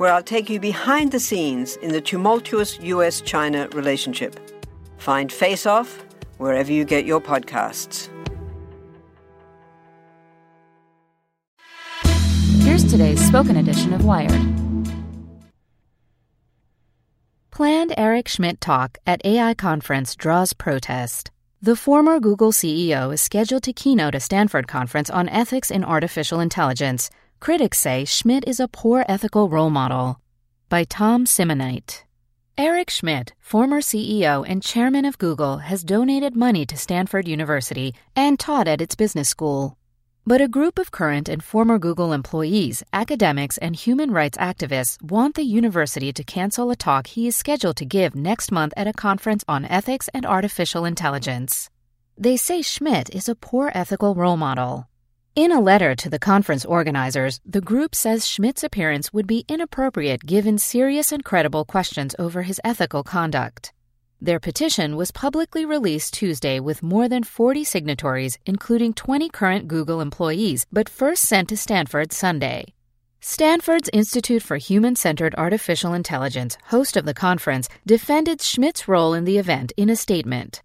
where I'll take you behind the scenes in the tumultuous US China relationship. Find Face Off wherever you get your podcasts. Here's today's spoken edition of Wired. Planned Eric Schmidt talk at AI conference draws protest. The former Google CEO is scheduled to keynote a Stanford conference on ethics in artificial intelligence. Critics say Schmidt is a poor ethical role model. By Tom Simonite. Eric Schmidt, former CEO and chairman of Google, has donated money to Stanford University and taught at its business school. But a group of current and former Google employees, academics, and human rights activists want the university to cancel a talk he is scheduled to give next month at a conference on ethics and artificial intelligence. They say Schmidt is a poor ethical role model. In a letter to the conference organizers, the group says Schmidt's appearance would be inappropriate given serious and credible questions over his ethical conduct. Their petition was publicly released Tuesday with more than 40 signatories, including 20 current Google employees, but first sent to Stanford Sunday. Stanford's Institute for Human Centered Artificial Intelligence, host of the conference, defended Schmidt's role in the event in a statement.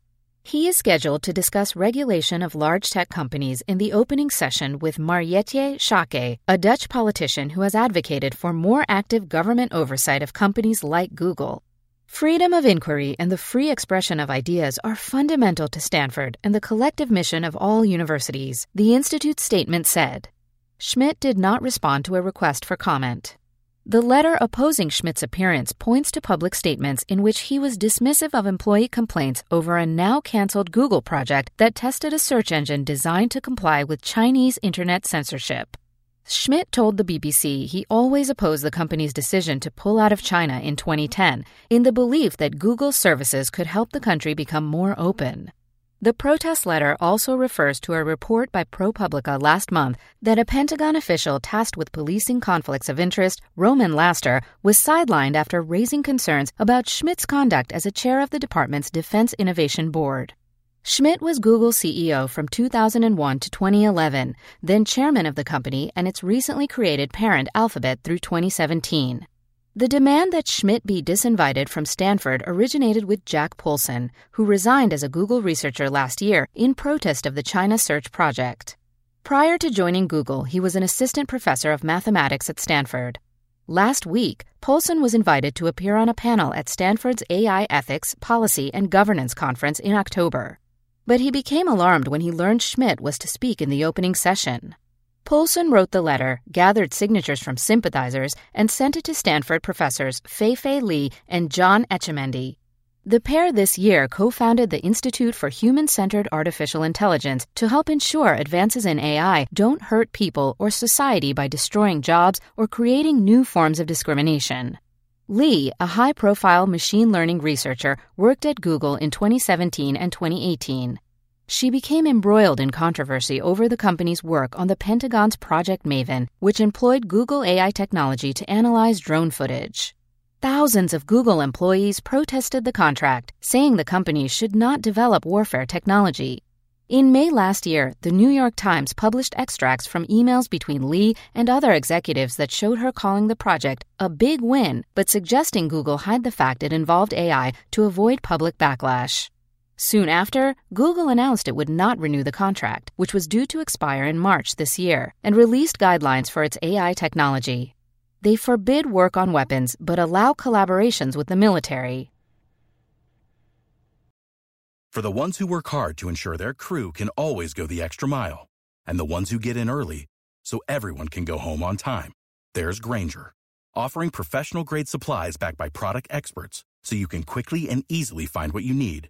He is scheduled to discuss regulation of large tech companies in the opening session with Marietje Schaake, a Dutch politician who has advocated for more active government oversight of companies like Google. Freedom of inquiry and the free expression of ideas are fundamental to Stanford and the collective mission of all universities, the Institute's statement said. Schmidt did not respond to a request for comment. The letter opposing Schmidt's appearance points to public statements in which he was dismissive of employee complaints over a now canceled Google project that tested a search engine designed to comply with Chinese internet censorship. Schmidt told the BBC he always opposed the company's decision to pull out of China in 2010 in the belief that Google's services could help the country become more open. The protest letter also refers to a report by ProPublica last month that a Pentagon official tasked with policing conflicts of interest, Roman Laster, was sidelined after raising concerns about Schmidt's conduct as a chair of the department's Defense Innovation Board. Schmidt was Google CEO from 2001 to 2011, then chairman of the company and its recently created parent Alphabet through 2017. The demand that Schmidt be disinvited from Stanford originated with Jack Poulson, who resigned as a Google researcher last year in protest of the China Search project. Prior to joining Google, he was an assistant professor of mathematics at Stanford. Last week, Poulson was invited to appear on a panel at Stanford's AI Ethics, Policy, and Governance Conference in October. But he became alarmed when he learned Schmidt was to speak in the opening session. Poulson wrote the letter, gathered signatures from sympathizers, and sent it to Stanford professors Fei Fei Li and John Etchemendy. The pair this year co founded the Institute for Human Centered Artificial Intelligence to help ensure advances in AI don't hurt people or society by destroying jobs or creating new forms of discrimination. Li, a high profile machine learning researcher, worked at Google in 2017 and 2018. She became embroiled in controversy over the company's work on the Pentagon's Project Maven, which employed Google AI technology to analyze drone footage. thousands of Google employees protested the contract, saying the company should not develop warfare technology. In May last year, the New York Times published extracts from emails between Li and other executives that showed her calling the project a big win, but suggesting Google hide the fact it involved AI to avoid public backlash. Soon after, Google announced it would not renew the contract, which was due to expire in March this year, and released guidelines for its AI technology. They forbid work on weapons but allow collaborations with the military. For the ones who work hard to ensure their crew can always go the extra mile, and the ones who get in early so everyone can go home on time, there's Grainger, offering professional grade supplies backed by product experts so you can quickly and easily find what you need.